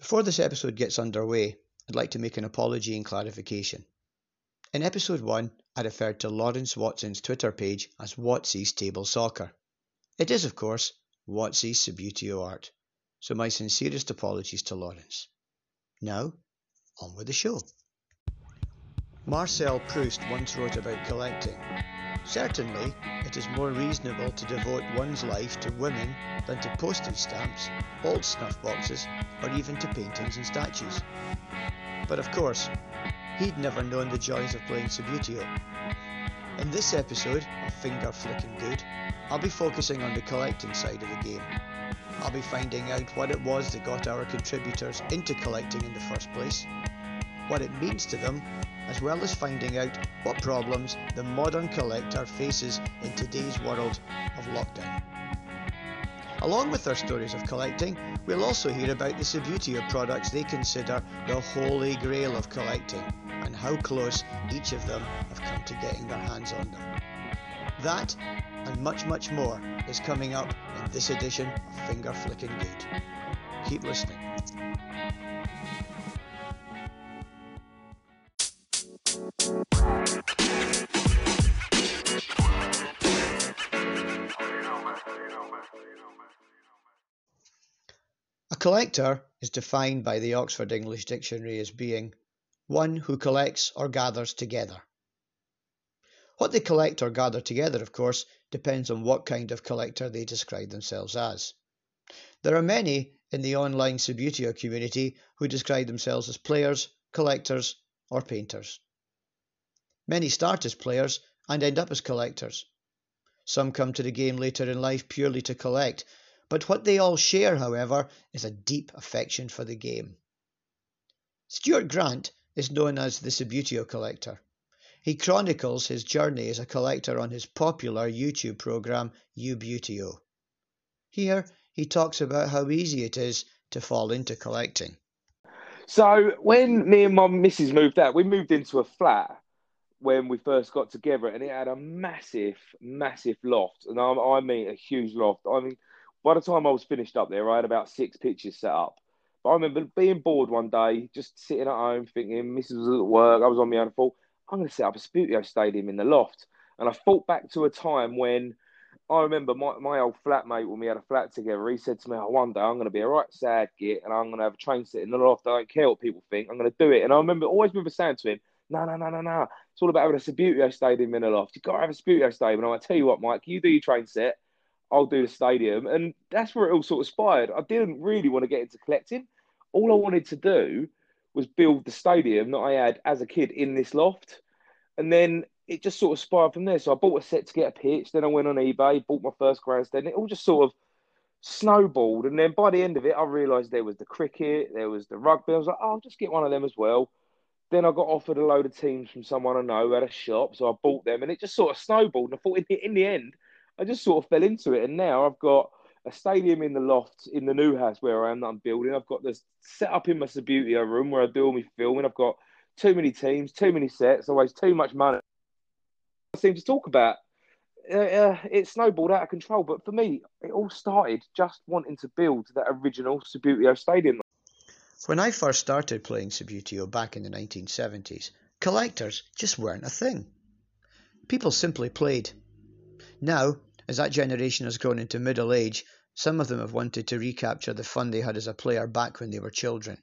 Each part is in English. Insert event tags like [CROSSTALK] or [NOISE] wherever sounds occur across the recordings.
Before this episode gets underway, I'd like to make an apology and clarification. In episode 1, I referred to Lawrence Watson's Twitter page as Watsy's Table Soccer. It is, of course, Watsy's Subbuteo art, so my sincerest apologies to Lawrence. Now, on with the show. Marcel Proust once wrote about collecting. Certainly, it is more reasonable to devote one's life to women than to postage stamps, old snuff boxes, or even to paintings and statues. But of course, he'd never known the joys of playing Subbuteo. In this episode of Finger Flicking Good, I'll be focusing on the collecting side of the game. I'll be finding out what it was that got our contributors into collecting in the first place, what it means to them, as well as finding out what problems the modern collector faces in today's world of lockdown. Along with their stories of collecting, we'll also hear about the Subbuteo products they consider the holy grail of collecting and how close each of them have come to getting their hands on them. That and much, much more is coming up in this edition of Finger Flicking Good. Keep listening. Collector is defined by the Oxford English Dictionary as being one who collects or gathers together. What they collect or gather together, of course, depends on what kind of collector they describe themselves as. There are many in the online Subbuteo community who describe themselves as players, collectors, or painters. Many start as players and end up as collectors. Some come to the game later in life purely to collect, but what they all share, however, is a deep affection for the game. Stuart Grant is known as the Subbuteo collector. He chronicles his journey as a collector on his popular YouTube program Ubuteo. Here, he talks about how easy it is to fall into collecting. So when me and my missus moved out, we moved into a flat when we first got together, and it had a massive, massive loft, and I, I mean a huge loft. I mean, by the time I was finished up there, I had about six pictures set up. But I remember being bored one day, just sitting at home thinking, Mrs. was at work, I was on my own, I thought, I'm going to set up a Subbuteo stadium in the loft. And I thought back to a time when I remember my, my old flatmate, when we had a flat together, he said to me, oh, one day I'm going to be a right sad git and I'm going to have a train set in the loft. I don't care what people think. I'm going to do it. And I remember, always remember saying to him, no, no, no, no, no. It's all about having a Subbuteo stadium in the loft. You've got to have a Subbuteo stadium. And going tell you what, Mike, you do your train set. I'll do the stadium. And that's where it all sort of inspired. I didn't really want to get into collecting. All I wanted to do was build the stadium that I had as a kid in this loft. And then it just sort of spiraled from there. So I bought a set to get a pitch. Then I went on eBay, bought my first grandstand. It all just sort of snowballed. And then by the end of it, I realised there was the cricket, there was the rugby. I was like, oh, I'll just get one of them as well. Then I got offered a load of teams from someone I know at a shop. So I bought them and it just sort of snowballed. And I thought in the, in the end, I just sort of fell into it. And now I've got a stadium in the loft in the new house where I am that I'm building. I've got this set up in my Subbuteo room where I do all my filming. I've got too many teams, too many sets, always too much money. I seem to talk about. Uh, uh, it snowballed out of control, but for me, it all started just wanting to build that original Subbuteo stadium. When I first started playing Subbuteo back in the 1970s, collectors just weren't a thing. People simply played. Now, as that generation has grown into middle age, some of them have wanted to recapture the fun they had as a player back when they were children.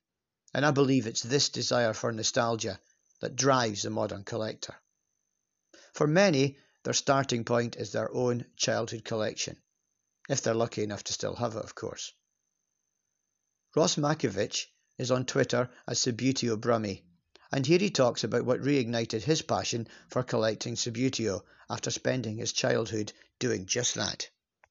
And I believe it's this desire for nostalgia that drives the modern collector. For many, their starting point is their own childhood collection, if they're lucky enough to still have it, of course. Ross Makovich is on Twitter as Subbuteo Brummie, and here he talks about what reignited his passion for collecting Subbuteo after spending his childhood doing just that.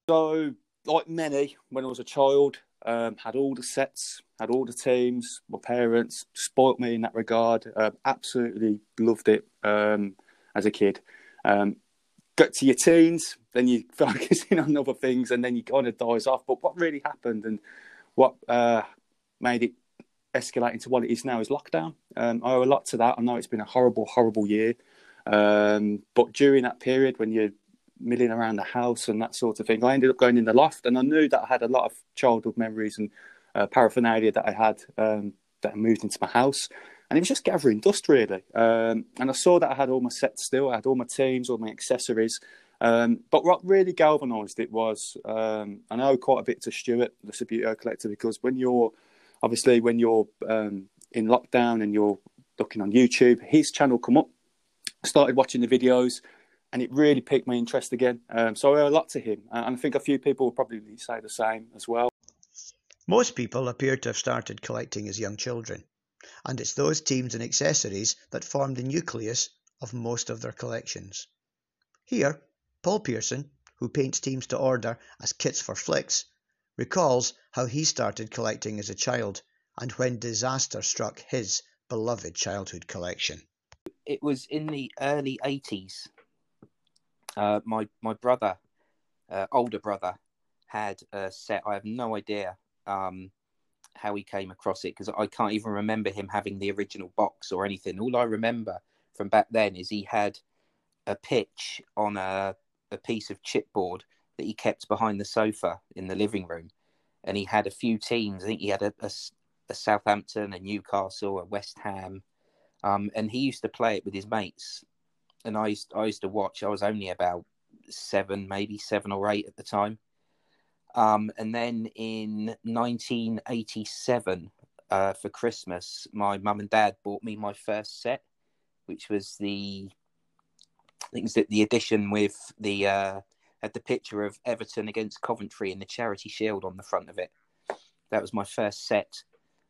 So, like many, when I was a child, um, had all the sets, had all the teams. My parents spoilt me in that regard. Uh, absolutely loved it um, as a kid. Um, got to your teens, then you [LAUGHS] focusing on other things, and then you kind of dies off. But what really happened and what uh, made it escalate into what it is now is lockdown. Um, I owe a lot to that. I know it's been a horrible, horrible year. Um, but during that period, when you're milling around the house and that sort of thing, I ended up going in the loft, and I knew that I had a lot of childhood memories and uh, paraphernalia that I had um, that I moved into my house. And it was just gathering dust, really. Um, and I saw that I had all my sets still, I had all my teams, all my accessories. Um, but what really galvanised it was, um, I know quite a bit to Stuart, the Subbuteo Collector, because when you're, obviously, when you're um, in lockdown and you're looking on YouTube, his channel come up, started watching the videos, and it really piqued my interest again. Um, so I owe a lot to him, and I think a few people will probably say the same as well. Most people appear to have started collecting as young children, and it's those teams and accessories that form the nucleus of most of their collections. Here, Paul Pearson, who paints teams to order as kits for flicks, recalls how he started collecting as a child and when disaster struck his beloved childhood collection. It was in the early 80s. Uh, my my brother, uh, older brother, had a set. I have no idea um, how he came across it because I can't even remember him having the original box or anything. All I remember from back then is he had a pitch on a, a piece of chipboard that he kept behind the sofa in the living room. And he had a few teams. I think he had a, a, a Southampton, a Newcastle, a West Ham. Um, and he used to play it with his mates. And I used, I used to watch. I was only about seven, maybe seven or eight at the time. Um, and then in 1987, uh, for Christmas, my mum and dad bought me my first set, which was the, I think it was the edition with the uh, had the picture of Everton against Coventry and the Charity Shield on the front of it. That was my first set,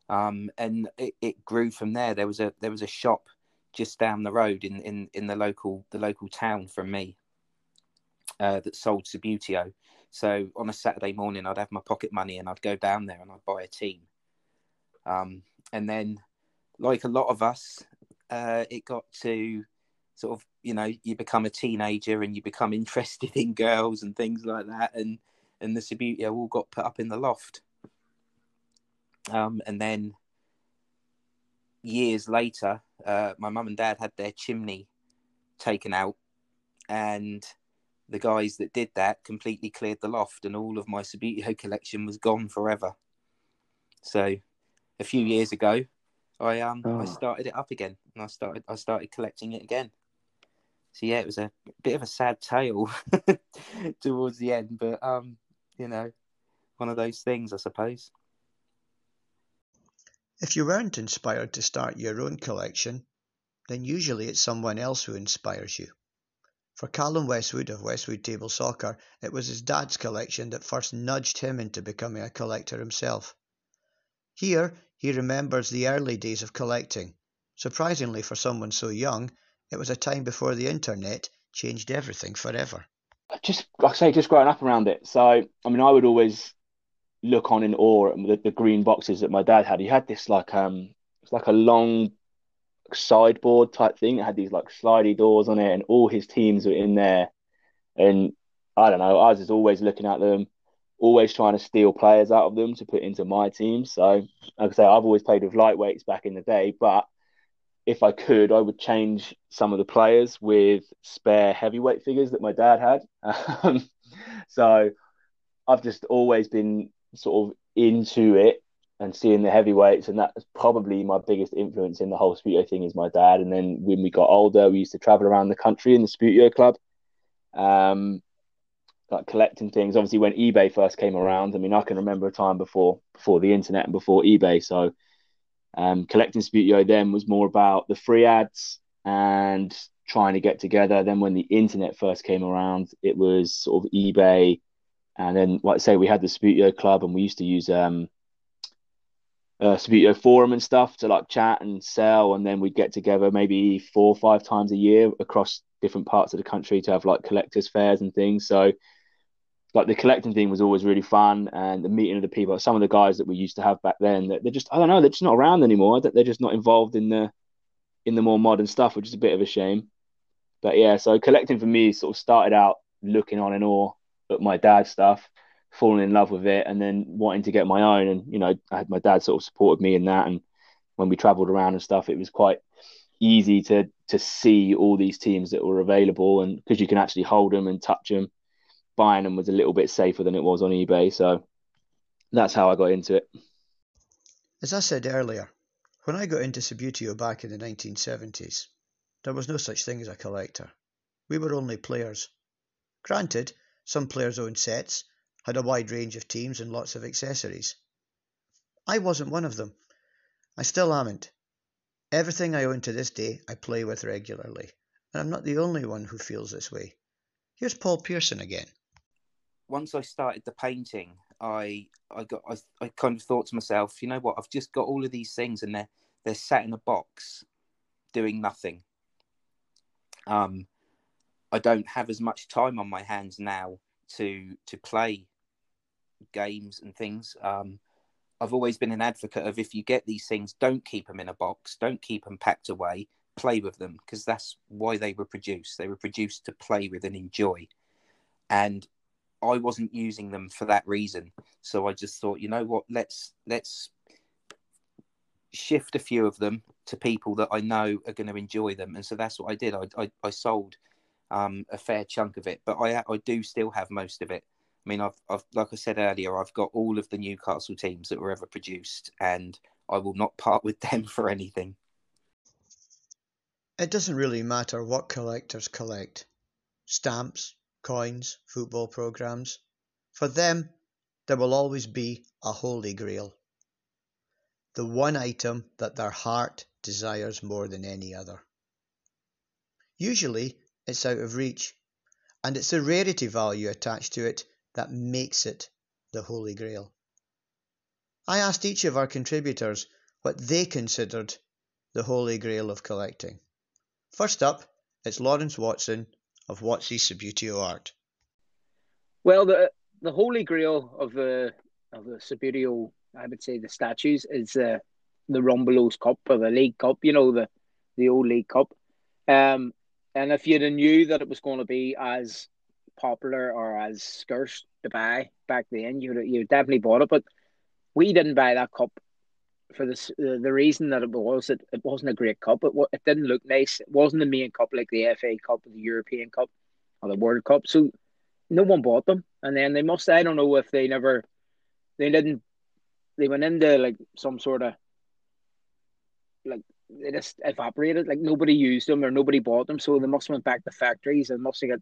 um, and it, it grew from there. There was a there was a shop just down the road in, in, in the local the local town from me uh, that sold Subbuteo. So on a Saturday morning, I'd have my pocket money and I'd go down there and I'd buy a team. Um, and then, like a lot of us, uh, it got to sort of you know you become a teenager and you become [LAUGHS] interested in girls and things like that, and and the Subbuteo all got put up in the loft. Um, and then years later, uh, my mum and dad had their chimney taken out, and the guys that did that completely cleared the loft, and all of my Subbuteo collection was gone forever. So, a few years ago, I um oh. I started it up again, and I started I started collecting it again. So yeah, it was a bit of a sad tale [LAUGHS] towards the end, but um, you know, one of those things, I suppose. If you weren't inspired to start your own collection, then usually it's someone else who inspires you. For Callum Westwood of Westwood Table Soccer, it was his dad's collection that first nudged him into becoming a collector himself. Here, he remembers the early days of collecting. Surprisingly for someone so young, it was a time before the internet changed everything forever. Just like I say, just growing up around it. So, I mean, I would always look on in awe at the, the green boxes that my dad had. He had this like um, it's like a long sideboard type thing. It had these like slidey doors on it, and all his teams were in there. And I don't know, I was always looking at them, always trying to steal players out of them to put into my team. So, like I say, I've always played with lightweights back in the day, but if I could, I would change some of the players with spare heavyweight figures that my dad had. [LAUGHS] Um, so, I've just always been sort of into it and seeing the heavyweights, and that's probably my biggest influence in the whole Subbuteo thing is my dad. And then when we got older, we used to travel around the country in the Subbuteo club, um, like collecting things. Obviously, when eBay first came around, I mean, I can remember a time before before the internet and before eBay. So, um, collecting Subbuteo then was more about the free ads and trying to get together. Then when the internet first came around, it was sort of eBay. And then, like I say, we had the Subbuteo club, and we used to use um, uh, forum and stuff to like chat and sell, and then we'd get together maybe four or five times a year across different parts of the country to have like collectors fairs and things. So like the collecting thing was always really fun, and the meeting of the people. Some of the guys that we used to have back then, they're just I don't know, they're just not around anymore. They're just not involved in the in the more modern stuff, which is a bit of a shame. But yeah, so collecting for me sort of started out looking on in awe at my dad's stuff falling in love with it and then wanting to get my own. And, you know, I had my dad sort of supported me in that. And when we traveled around and stuff, it was quite easy to to see all these teams that were available and because you can actually hold them and touch them buying them was a little bit safer than it was on ebay so that's how i got into it As I said earlier, when I got into Subbuteo back in the 1970s, there was no such thing as a collector. We were only players. Granted, some players owned sets, had a wide range of teams and lots of accessories. I wasn't one of them. I still amn't. Everything I own to this day I play with regularly, and I'm not the only one who feels this way. Here's Paul Pearson again. Once I started the painting, I I got I, I kind of thought to myself, you know what? I've just got all of these things, and they're they're sat in a box, doing nothing. Um, I don't have as much time on my hands now to to play games and things. Um, I've always been an advocate of if you get these things, don't keep them in a box, don't keep them packed away, play with them because that's why they were produced. They were produced to play with and enjoy. And I wasn't using them for that reason. So I just thought, you know what, let's let's shift a few of them to people that I know are going to enjoy them. And so that's what I did. I I, I sold um, a fair chunk of it, but I I do still have most of it. I mean, I've, I've like I said earlier, I've got all of the Newcastle teams that were ever produced, and I will not [LAUGHS] part with them for anything. It doesn't really matter what collectors collect stamps, coins, football programs. For them, there will always be a holy grail. The one item that their heart desires more than any other. Usually, it's out of reach, and it's the rarity value attached to it that makes it the Holy Grail. I asked each of our contributors what they considered the Holy Grail of collecting. First up, it's Lawrence Watson of Watsy's Subbuteo Art. Well, the the Holy Grail of the of the Subbuteo, I would say, the statues is uh, the Rumbelows Cup or the League Cup. You know the the old League Cup. Um, and if you'd have knew that it was going to be as popular or as scarce to buy back then, you you definitely bought it. But we didn't buy that cup for this the reason that it was it, it wasn't a great cup. It it didn't look nice. It wasn't the main cup like the FA Cup or the European Cup or the World Cup. So no one bought them. And then they must I don't know if they never they didn't they went into like some sort of like they just evaporated. Like nobody used them or nobody bought them, so they must have went back to factories and must have got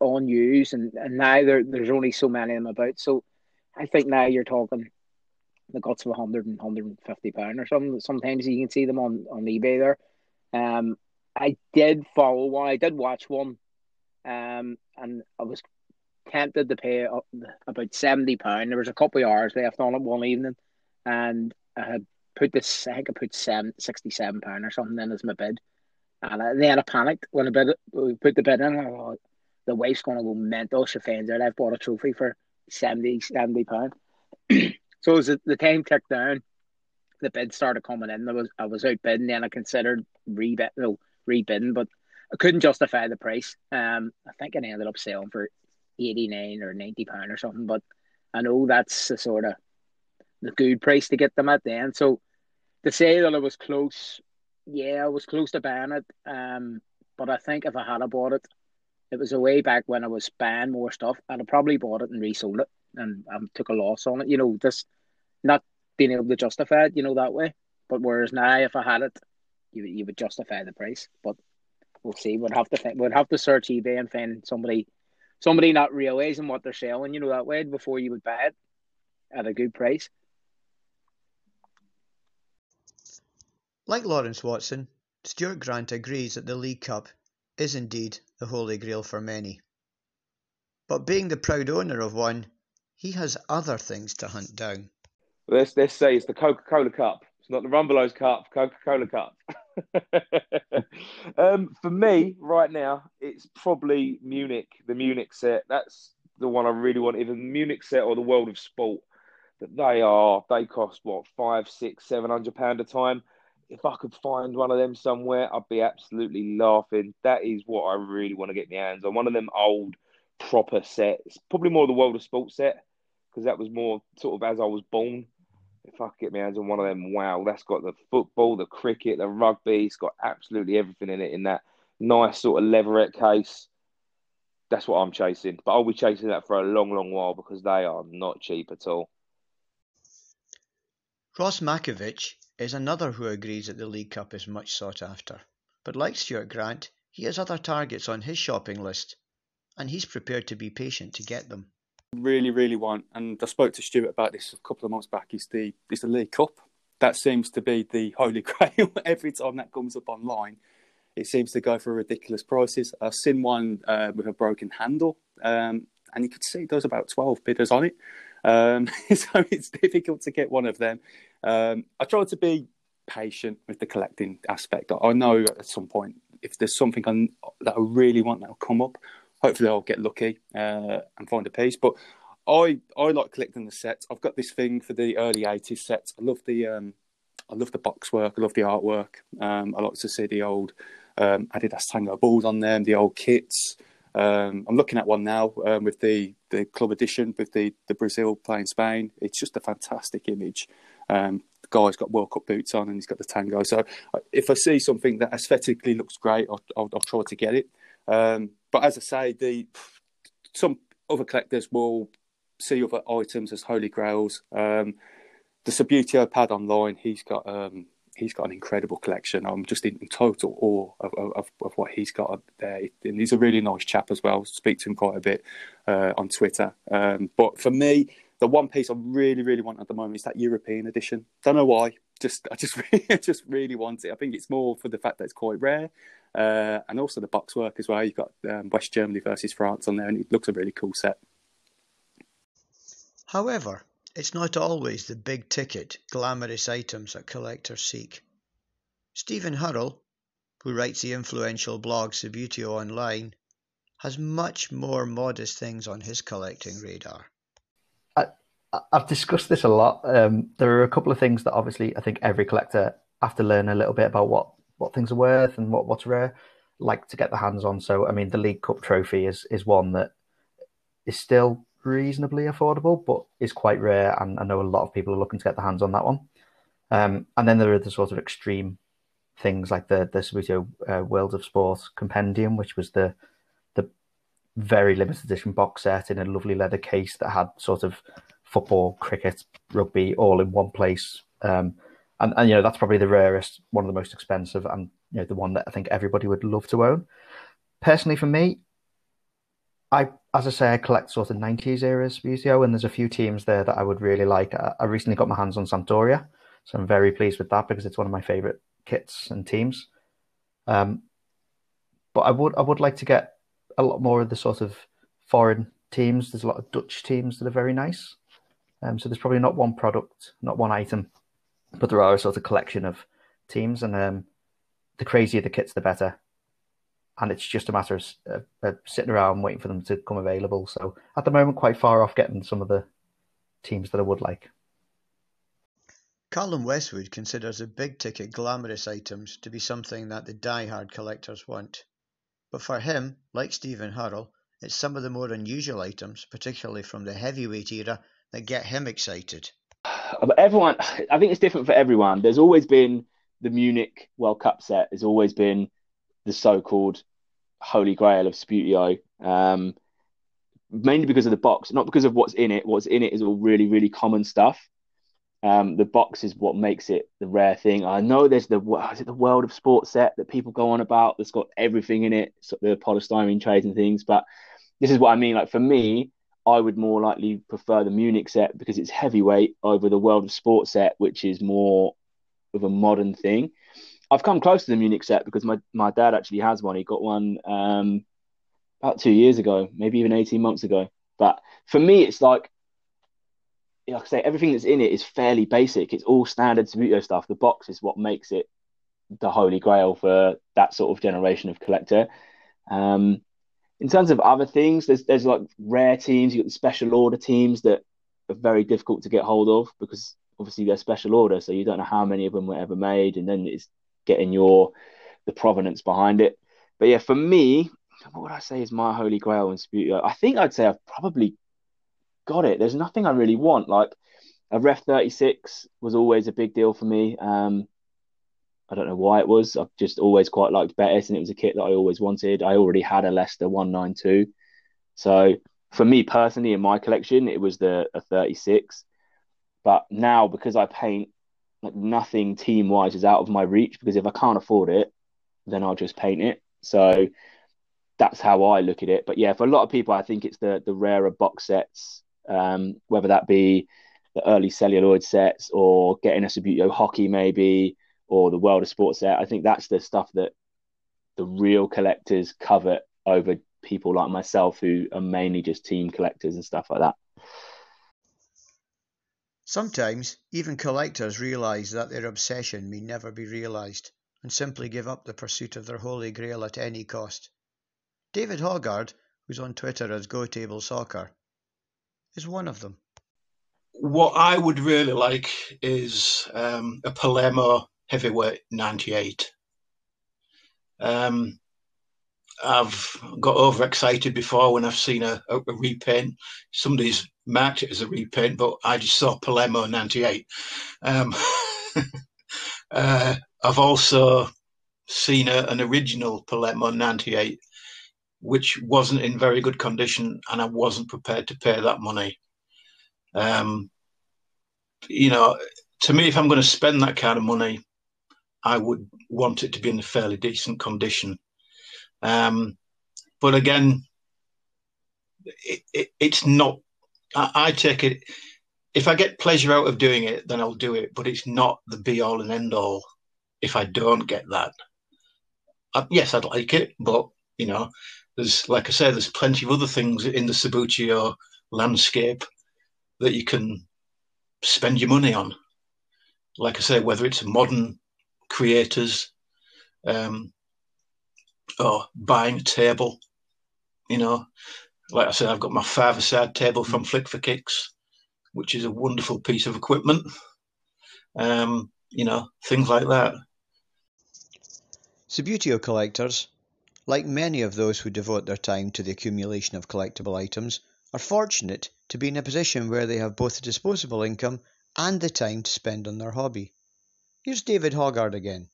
unused, and, and now there, there's only so many of them about. So I think now you're talking the guts of 100 and 150 pound or something. Sometimes you can see them on, on eBay there. Um, I did follow one. I did watch one, um, and I was tempted to pay about 70 pound. There was a couple of hours left on it one evening, and I had put this. I think I put seven, 67 pound or something in as my bid. And then I panicked when I bid, we put the bid in. The wife's going to go mental. She finds out I've bought a trophy for 70, 70 pound. [CLEARS THROAT] so as the time ticked down, the bid started coming in. I was I was out bidding, then I considered rebid, no, rebidding, but I couldn't justify the price. Um, I think I ended up selling for eighty nine or ninety pound or something. But I know that's the sort of the good price to get them at the end. So to say that I was close, yeah, I was close to buying it. Um, but I think if I had bought it, it was a way back when I was buying more stuff. I'd have probably bought it and resold it and um, took a loss on it. You know, just not being able to justify it. You know that way. But whereas now, if I had it, you you would justify the price. But we'll see. We'd have to think, we'd have to search eBay and find somebody somebody not realizing what they're selling. You know that way before you would buy it at a good price. Like Lawrence Watson, Stuart Grant agrees that the League Cup is indeed the Holy Grail for many. But being the proud owner of one, he has other things to hunt down. Let's, let's say it's the Coca Cola Cup. It's not the Rumbelows Cup, Coca Cola Cup. [LAUGHS] um, for me, right now, it's probably Munich, the Munich set. That's the one I really want, either the Munich set or the World of Sport. That they are, they cost what, five, six, seven hundred pound a time if I could find one of them somewhere, I'd be absolutely laughing. That is what I really want to get my hands on. One of them old proper sets, probably more the World of Sports set, because that was more sort of as I was born. If I could get my hands on one of them, wow, that's got the football, the cricket, the rugby. It's got absolutely everything in it in that nice sort of leatherette case. That's what I'm chasing. But I'll be chasing that for a long, long while because they are not cheap at all. Ross Makovich is another who agrees that the League Cup is much sought after. But like Stuart Grant, he has other targets on his shopping list, and he's prepared to be patient to get them. Really, really want, and I spoke to Stuart about this a couple of months back. Is the is the League Cup? That seems to be the [LAUGHS] holy grail every time that comes up online. It seems to go for ridiculous prices. I've seen one uh, with a broken handle, um, and you could see there's about twelve bidders on it. Um, [LAUGHS] so it's difficult to get one of them. Um, I try to be patient with the collecting aspect. I know at some point if there's something I'm, that I really want that'll come up, hopefully I'll get lucky uh, and find a piece. But I I like collecting the sets. I've got this thing for the early '80s sets. I love the um, I love the box work. I love the artwork. Um, I like to see the old um, Adidas Tango balls on them, the old kits. Um, I'm looking at one now um, with the, the club edition with the, the Brazil playing Spain. It's just a fantastic image. Um, the guy's got World Cup boots on and he's got the tango. So uh, if I see something that aesthetically looks great, I'll, I'll, I'll try to get it. Um, but as I say, the some other collectors will see other items as holy grails. Um, the Subbuteo pad online, he's got um, he's got an incredible collection. I'm just in total awe of, of, of, what he's got there. And he's a really nice chap as well. Speak to him quite a bit uh, on Twitter. Um, but for me, the one piece I really, really want at the moment is that European edition. Don't know why. Just I just [LAUGHS] really, just really want it. I think it's more for the fact that it's quite rare, uh, and also the box work as well. You've got um, West Germany versus France on there, and it looks a really cool set. However, it's not always the big ticket, glamorous items that collectors seek. Stephen Hurrell, who writes the influential blog Subbuteo Online, has much more modest things on his collecting radar. I've discussed this a lot. Um, there are a couple of things that obviously I think every collector have to learn a little bit about what, what things are worth and what, what's rare, like to get their hands on. So, I mean, the League Cup trophy is, is one that is still reasonably affordable, but is quite rare. And I know a lot of people are looking to get their hands on that one. Um, and then there are the sort of extreme things like the the Subbuteo uh, World of Sport Compendium, which was the the very limited edition box set in a lovely leather case that had sort of football, cricket, rugby, all in one place. Um, and, and you know that's probably the rarest, one of the most expensive, and you know the one that I think everybody would love to own. Personally, for me, I as I say, I collect sort of '90s era Subbuteo, and there's a few teams there that I would really like. I, I recently got my hands on Sampdoria, so I'm very pleased with that because it's one of my favorite kits and teams. Um, but I would I would like to get a lot more of the sort of foreign teams. There's a lot of Dutch teams that are very nice. Um, so there's probably not one product, not one item, but there are a sort of collection of teams, and um, the crazier the kits, the better. And it's just a matter of, uh, of sitting around waiting for them to come available. So at the moment, quite far off getting some of the teams that I would like. Callum Westwood considers the big ticket glamorous items to be something that the die-hard collectors want. But for him, like Stephen Hurrell, it's some of the more unusual items, particularly from the heavyweight era, that get him excited? Everyone, I think it's different for everyone. There's always been the Munich World Cup set. There's always been the so-called holy grail of Subbuteo. Um, mainly because of the box, not because of what's in it. What's in it is all really, really common stuff. Um, the box is what makes it the rare thing. I know there's the is it the World of Sports set that people go on about that's got everything in it, so the polystyrene trays and things. But this is what I mean. Like for me, I would more likely prefer the Munich set because it's heavyweight over the World of Sports set, which is more of a modern thing. I've come close to the Munich set because my, my dad actually has one. He got one um, about two years ago, maybe even 18 months ago. But for me, it's like, like I say, everything that's in it is fairly basic. It's all standard Subbuteo stuff. The box is what makes it the holy grail for that sort of generation of collector. Um, in terms of other things, there's there's like rare teams. You got the special order teams that are very difficult to get hold of because obviously they're special order, so you don't know how many of them were ever made, and then it's getting your the provenance behind it. But yeah, for me, what would I say is my holy grail in Subbuteo? I think I'd say I've probably got it. There's nothing I really want. Like a Ref 36 was always a big deal for me. Um, I don't know why it was. I've just always quite liked Betis, and it was a kit that I always wanted. I already had a Leicester 192. So for me personally, in my collection, it was the a 36. But now, because I paint like nothing team wise is out of my reach because if I can't afford it, then I'll just paint it. So that's how I look at it. But yeah, for a lot of people, I think it's the the rarer box sets, um, whether that be the early celluloid sets or getting a Subbuteo hockey maybe, or the World of Sports set. I think that's the stuff that the real collectors covet over people like myself who are mainly just team collectors and stuff like that. Sometimes even collectors realise that their obsession may never be realised and simply give up the pursuit of their holy grail at any cost. David Hoggard, who's on Twitter as GoTableSoccer, is one of them. What I would really like is um, a Palermo heavyweight 98. Um, I've got overexcited before when I've seen a, a, a, repaint. Somebody's marked it as a repaint, but I just saw Palermo 98. Um, [LAUGHS] uh, I've also seen a, an original Palermo 98, which wasn't in very good condition, and I wasn't prepared to pay that money. Um, you know, to me, if I'm going to spend that kind of money, I would want it to be in a fairly decent condition. Um, but again, it, it, it's not. I, I, take it. If I get pleasure out of doing it, then I'll do it. But it's not the be all and end all. If I don't get that, I, yes, I'd like it. But you know, there's like I say, there's plenty of other things in the Subbuteo landscape that you can spend your money on. Like I say, whether it's modern creators, um, or buying a table. You know, like I said, I've got my five side table from Flick for Kicks, which is a wonderful piece of equipment. Um, you know, things like that. Subbuteo collectors, like many of those who devote their time to the accumulation of collectible items, are fortunate to be in a position where they have both a disposable income and the time to spend on their hobby. Here's David Hoggard again.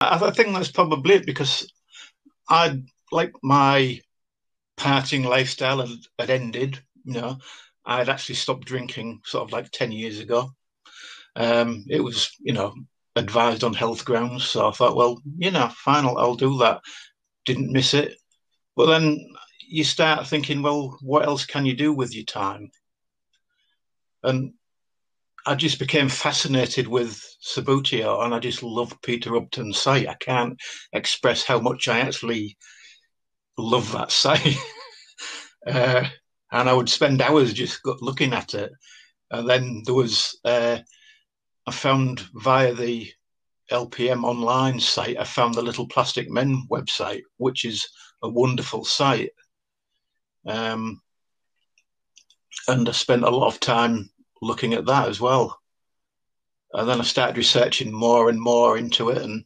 I think that's probably it because I like my partying lifestyle had, had ended. You know, I had actually stopped drinking sort of like ten years ago. Um, it was, you know, advised on health grounds, so I thought, well, you know, fine, I'll, I'll do that. Didn't miss it, but then you start thinking, well, what else can you do with your time? And I just became fascinated with Subbuteo and I just love Peter Upton's site. I can't express how much I actually love that site. [LAUGHS] uh, and I would spend hours just looking at it. And then there was, uh, I found via the LPM online site, I found the Little Plastic Men website, which is a wonderful site. Um, and I spent a lot of time looking at that as well. And then I started researching more and more into it, and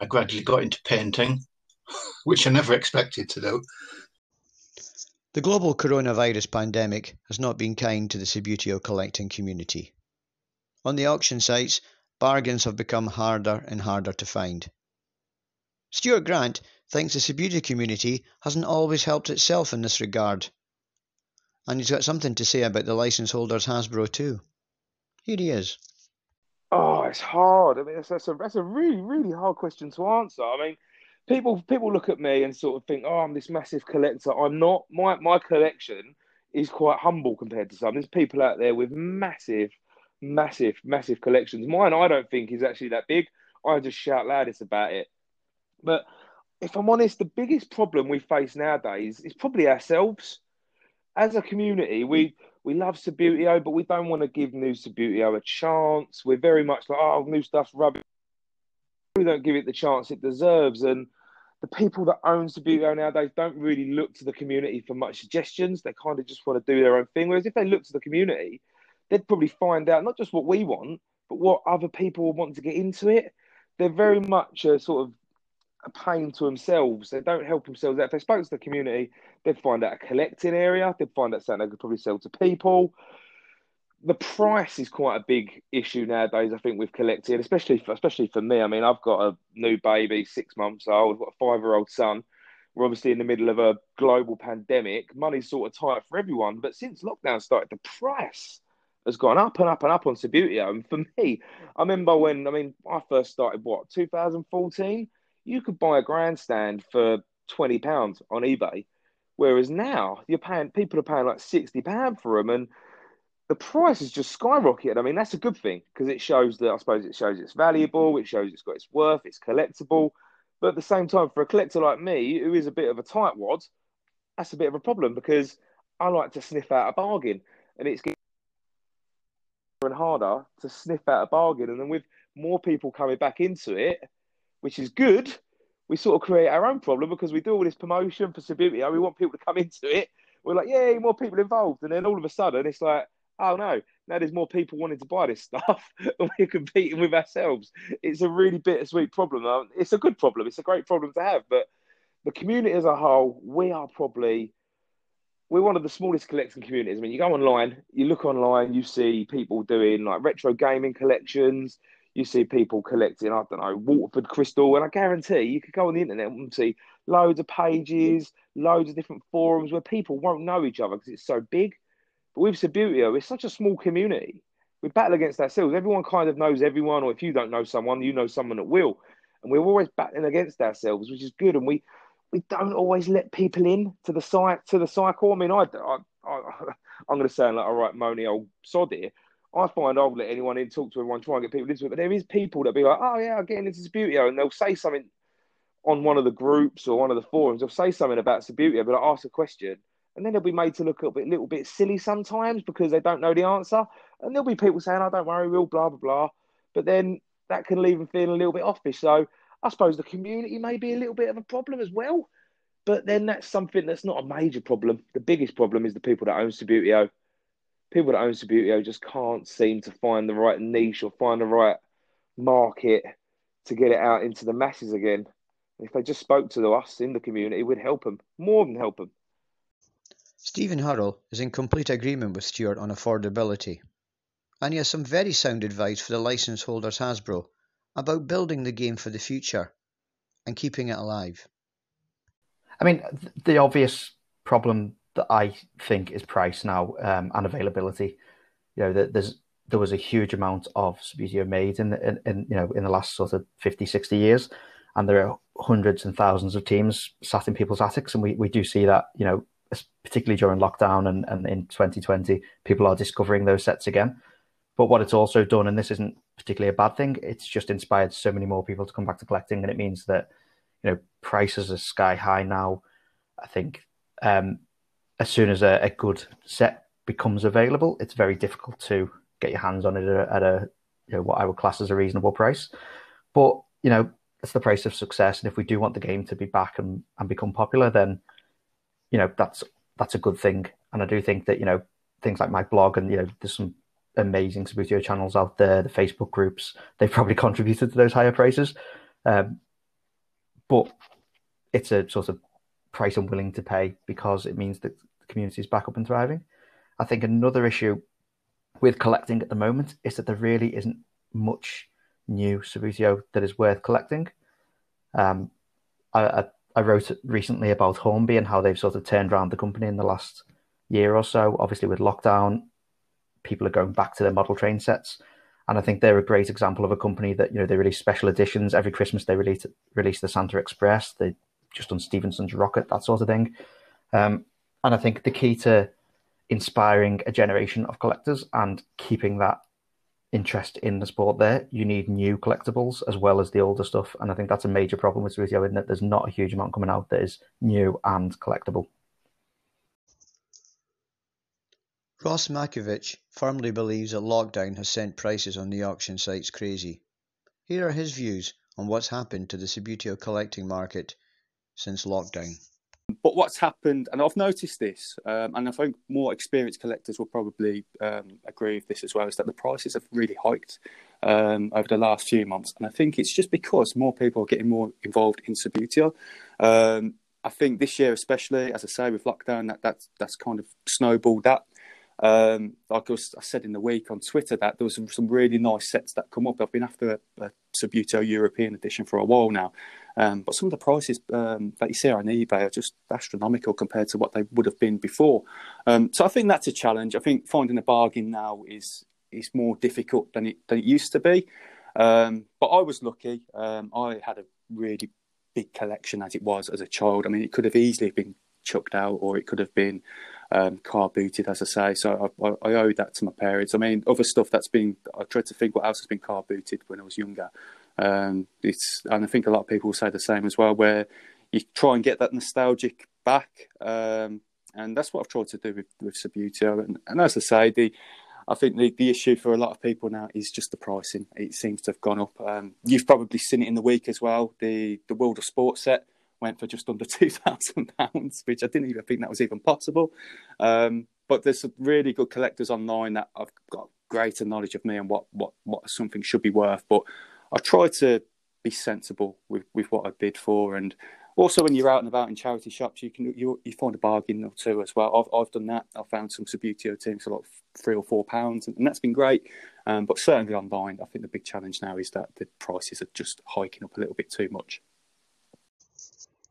I gradually got into painting, [LAUGHS] which I never expected to do. The global coronavirus pandemic has not been kind to the Subbuteo collecting community. On the auction sites, bargains have become harder and harder to find. Stuart Grant thinks the Subbuteo community hasn't always helped itself in this regard and he's got something to say about the license holders Hasbro too. Here he is. Oh, it's hard. I mean, that's, that's a that's a really really hard question to answer. I mean, people people look at me and sort of think, oh, I'm this massive collector. I'm not. My my collection is quite humble compared to some. There's people out there with massive, massive, massive collections. Mine, I don't think is actually that big. I just shout loudest about it. But if I'm honest, the biggest problem we face nowadays is probably ourselves as a community, we mm. we love Subbuteo, but we don't want to give new Subbuteo a chance. We're very much like, oh, new stuff's rubbish. We don't give it the chance it deserves. And the people that own Subbuteo nowadays don't really look to the community for much suggestions. They kind of just want to do their own thing. Whereas if they look to the community, they'd probably find out not just what we want, but what other people want to get into it. They're very much a sort of a pain to themselves. They don't help themselves out. If they spoke to the community, they'd find out a collecting area. They'd find out something they could probably sell to people. The price is quite a big issue nowadays. I think with collecting, especially for, especially for me. I mean, I've got a new baby, six months old. I've got a five year old son. We're obviously in the middle of a global pandemic. Money's sort of tight for everyone. But since lockdown started, the price has gone up and up and up on Subbuteo. And for me, I remember when I mean I first started what 2014, you could buy a grandstand for twenty pounds on eBay, whereas now you're paying people are paying like sixty pound for them, and the price has just skyrocketed. I mean that's a good thing because it shows that I suppose it shows it's valuable, it shows it's got its worth, it's collectible. But at the same time, for a collector like me, who is a bit of a tightwad, that's a bit of a problem because I like to sniff out a bargain, and it's getting and harder to sniff out a bargain. And then with more people coming back into it, which is good, we sort of create our own problem because we do all this promotion for Subbuteo. We want people to come into it. We're like, yeah, more people involved. And then all of a sudden, it's like, oh no, now there's more people wanting to buy this stuff [LAUGHS] and we're competing with ourselves. It's a really bittersweet problem. Um, it's a good problem. It's a great problem to have. But the community as a whole, we are probably we're one of the smallest collecting communities. I mean, you go online, you look online, you see people doing like retro gaming collections. You see people collecting, I don't know, Waterford crystal, and I guarantee you could go on the internet and see loads of pages, loads of different forums where people won't know each other because it's so big. But with Subbuteo, it's such a small community. We battle against ourselves. Everyone kind of knows everyone, or if you don't know someone, you know someone that will. And we're always battling against ourselves, which is good. And we we don't always let people in to the site to the cycle. I mean, I, I, I am going to sound like a right moany old sod here. I find I'll let anyone in, talk to everyone, try and get people into it. But there is people that be like, oh yeah, I'm getting into Subbuteo, and they'll say something on one of the groups or one of the forums. They'll say something about Subbuteo, but I ask a question, and then they'll be made to look a bit, little bit silly sometimes because they don't know the answer. And there'll be people saying, "Oh, don't worry, we'll blah blah blah," but then that can leave them feeling a little bit offish. So I suppose the community may be a little bit of a problem as well. But then that's something that's not a major problem. The biggest problem is the people that own Subbuteo. People that own Subbuteo just can't seem to find the right niche or find the right market to get it out into the masses again. If they just spoke to us in the community, we'd help them, more than help them. Stephen Hurrell is in complete agreement with Stuart on affordability. And he has some very sound advice for the license holders Hasbro about building the game for the future and keeping it alive. I mean, the obvious problem that I think is price now um, and availability. You know, there's there was a huge amount of Subbuteo made in, the, in, in you know in the last sort of 50, 60 years, and there are hundreds and thousands of teams sat in people's attics, and we, we do see that you know particularly during lockdown and, and in 2020, people are discovering those sets again. But what it's also done, and this isn't particularly a bad thing, it's just inspired so many more people to come back to collecting, and it means that you know prices are sky high now. I think um, as soon as a, a, good set becomes available, it's very difficult to get your hands on it at a, at a you know, what I would class as a reasonable price. But you know, it's the price of success, and if we do want the game to be back and, and become popular, then you know that's that's a good thing. And I do think that you know things like my blog and you know there's some amazing Subbuteo channels out there, the Facebook groups, they've probably [LAUGHS] contributed to those higher prices. Um, but it's a sort of price I'm willing to pay because it means that is back up and thriving. I think another issue with collecting at the moment is that there really isn't much new Subbuteo that is worth collecting. Um, I, I, I, wrote recently about Hornby and how they've sort of turned around the company in the last year or so. Obviously, with lockdown, people are going back to their model train sets. And I think they're a great example of a company that, you know, they release special editions. Every Christmas they release release the Santa Express. They just on Stephenson's Rocket, that sort of thing. Um, and I think the key to inspiring a generation of collectors and keeping that interest in the sport there, you need new collectibles as well as the older stuff. And I think that's a major problem with Subbuteo in that there's not a huge amount coming out that is new and collectible. Ross Makovich firmly believes that lockdown has sent prices on the auction sites crazy. Here are his views on what's happened to the Subbuteo collecting market since lockdown. But what's happened, and I've noticed this, um, and I think more experienced collectors will probably um, agree with this as well, is that the prices have really hiked um, over the last few months. And I think it's just because more people are getting more involved in Subbuteo. Um, I think this year, especially, as I say, with lockdown, that, that's, that's kind of snowballed that. Um, like I, was, I, said in the week on Twitter, that there was some, some, really nice sets that come up. I've been after a, a European Edition for a while now. Um, but some of the prices um, that you see on eBay are just astronomical compared to what they would have been before. Um, so I think that's a challenge. I think finding a bargain now is is more difficult than it than it used to be. Um, but I was lucky. Um, I had a really big collection as it was as a child. I mean, it could have easily been chucked out, or it could have been um, car booted, as I say. So I, I, I, owe that to my parents. I mean, other stuff that's been. I tried to think what else has been car booted when I was younger. Um, it's and I think a lot of people say the same as well, where you try and get that nostalgic back. Um, and that's what I've tried to do with with Subbuteo. And, and as I say, the I think the, the issue for a lot of people now is just the pricing. It seems to have gone up. Um, you've probably seen it in the week as well. The the World of Sport set went for just under [LAUGHS] two thousand pounds, which I didn't even think that was even possible. Um, but there's some really good collectors online that have got greater knowledge of me and what what what something should be worth. But I try to be sensible with with what I bid for and also, when you're out and about in charity shops, you can you, you find a bargain or two as well. I've I've done that. I've found some Subbuteo teams for like three or four pounds, and, and that's been great. Um, but certainly online, I think the big challenge now is that the prices are just hiking up a little bit too much.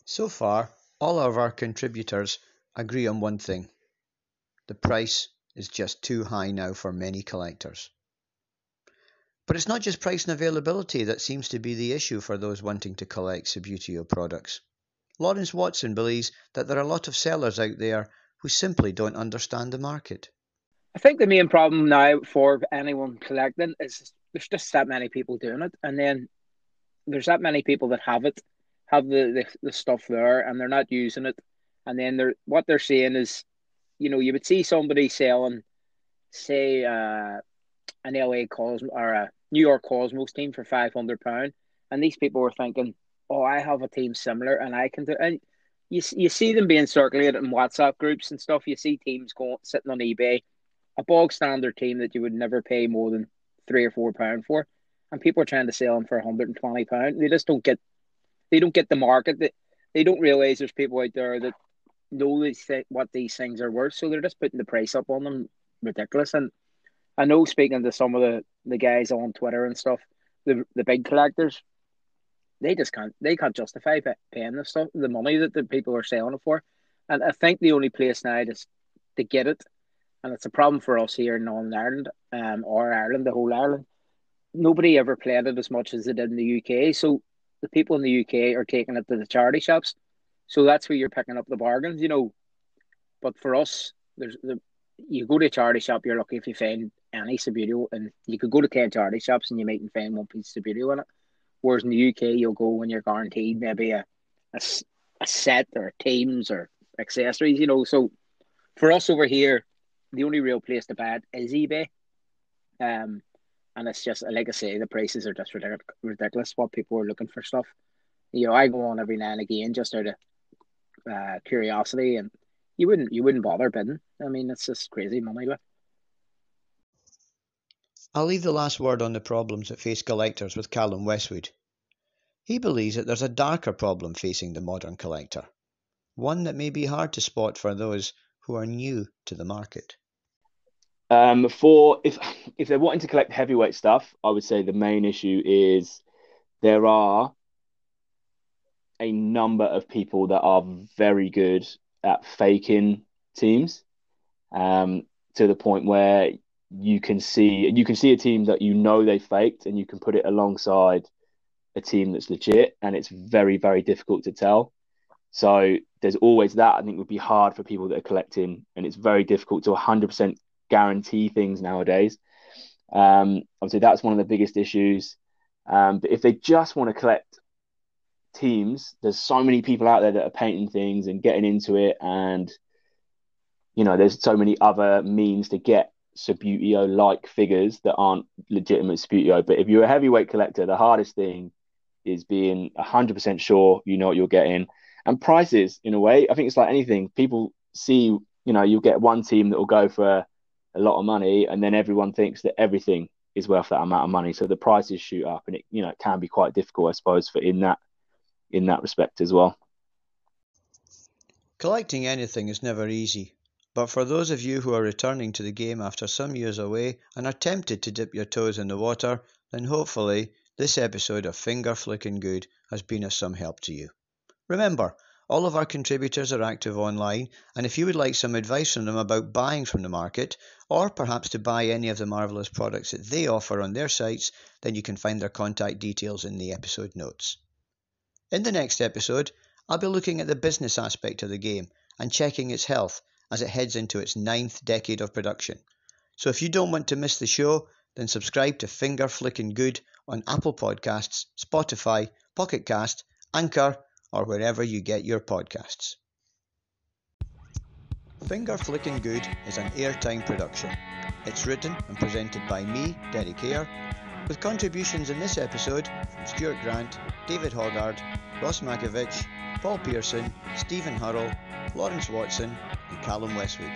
So far, all of our contributors agree on one thing: the price is just too high now for many collectors. But it's not just price and availability that seems to be the issue for those wanting to collect Subbuteo products. Lawrence Watson believes that there are a lot of sellers out there who simply don't understand the market. I think the main problem now for anyone collecting is there's just that many people doing it, and then there's that many people that have it, have the, the, the stuff there, and they're not using it, and then they're what they're saying is, you know, you would see somebody selling, say, uh, an LA Cosmos or a New York Cosmos team for five hundred pound, and these people were thinking, oh, I have a team similar and I can do and you you see them being circulated in WhatsApp groups and stuff. You see teams going sitting on eBay, a bog standard team that you would never pay more than three or four pound for, and people are trying to sell them for 120 pound. They just don't get they don't get the market. They, they don't realize there's people out there that know these th- what these things are worth, so they're just putting the price up on them ridiculous. And I know speaking to some of the, the guys on Twitter and stuff, the the big collectors, they just can't they can't justify paying the stuff the money that the people are selling it for, and I think the only place now is to get it, and it's a problem for us here in Northern Ireland, um, or Ireland, the whole Ireland. Nobody ever played it as much as they did in the UK, so the people in the UK are taking it to the charity shops, so that's where you're picking up the bargains, you know. But for us, there's the you go to a charity shop, you're lucky if you find any Subbuteo, and you could go to charity shops and you might find one piece of Subbuteo in it. Whereas in the UK, you'll go when you're guaranteed maybe a, a, a set or teams or accessories, you know. So for us over here, the only real place to buy it is eBay. Um, and it's just like I say, the prices are just ridiculous. What people are looking for stuff. You know, I go on every now and again just out of uh, curiosity, and you wouldn't you wouldn't bother bidding. I mean, it's just crazy money. I'll leave the last word on the problems that face collectors with Callum Westwood. He believes that there's a darker problem facing the modern collector, one that may be hard to spot for those who are new to the market. Um, for if if they're wanting to collect heavyweight stuff, I would say the main issue is there are a number of people that are very good at faking teams um, to the point where you can see you can see a team that you know they faked and you can put it alongside a team that's legit and it's very very difficult to tell. So there's always that. I think would be hard for people that are collecting and it's very difficult to 100% guarantee things nowadays. Um obviously that's one of the biggest issues. Um but if they just want to collect teams there's so many people out there that are painting things and getting into it and you know there's so many other means to get Subbuteo like figures that aren't legitimate Subbuteo. But if you're a heavyweight collector, the hardest thing is being 100% sure you know what you're getting. And prices, in a way, I think it's like anything. People see, you know, you'll get one team that will go for a, a lot of money, and then everyone thinks that everything is worth that amount of money. So the prices shoot up, and it, you know, it can be quite difficult, I suppose, for in that in that respect as well. Collecting anything is never easy. But for those of you who are returning to the game after some years away and are tempted to dip your toes in the water, then hopefully this episode of Finger Flicking Good has been of some help to you. Remember, all of our contributors are active online, and if you would like some advice from them about buying from the market, or perhaps to buy any of the marvellous products that they offer on their sites, then you can find their contact details in the episode notes. In the next episode, I'll be looking at the business aspect of the game and checking its health as it heads into its ninth decade of production. So if you don't want to miss the show, then subscribe to Finger Flicking Good on Apple Podcasts, Spotify, Pocket Cast, Anchor, or wherever you get your podcasts. Finger Flicking Good is an airtime production. It's written and presented by me, Derek Hare, with contributions in this episode from Stuart Grant, David Hoggard, Ross Makovich, Paul Pearson, Stephen Hurrell, Lawrence Watson, Callum Westwood.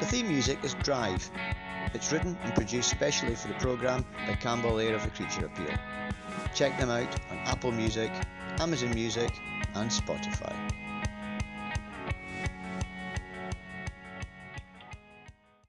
The theme music is Drive. It's written and produced specially for the programme by Campbell Air of the Creature Appeal. Check them out on Apple Music, Amazon Music, and Spotify.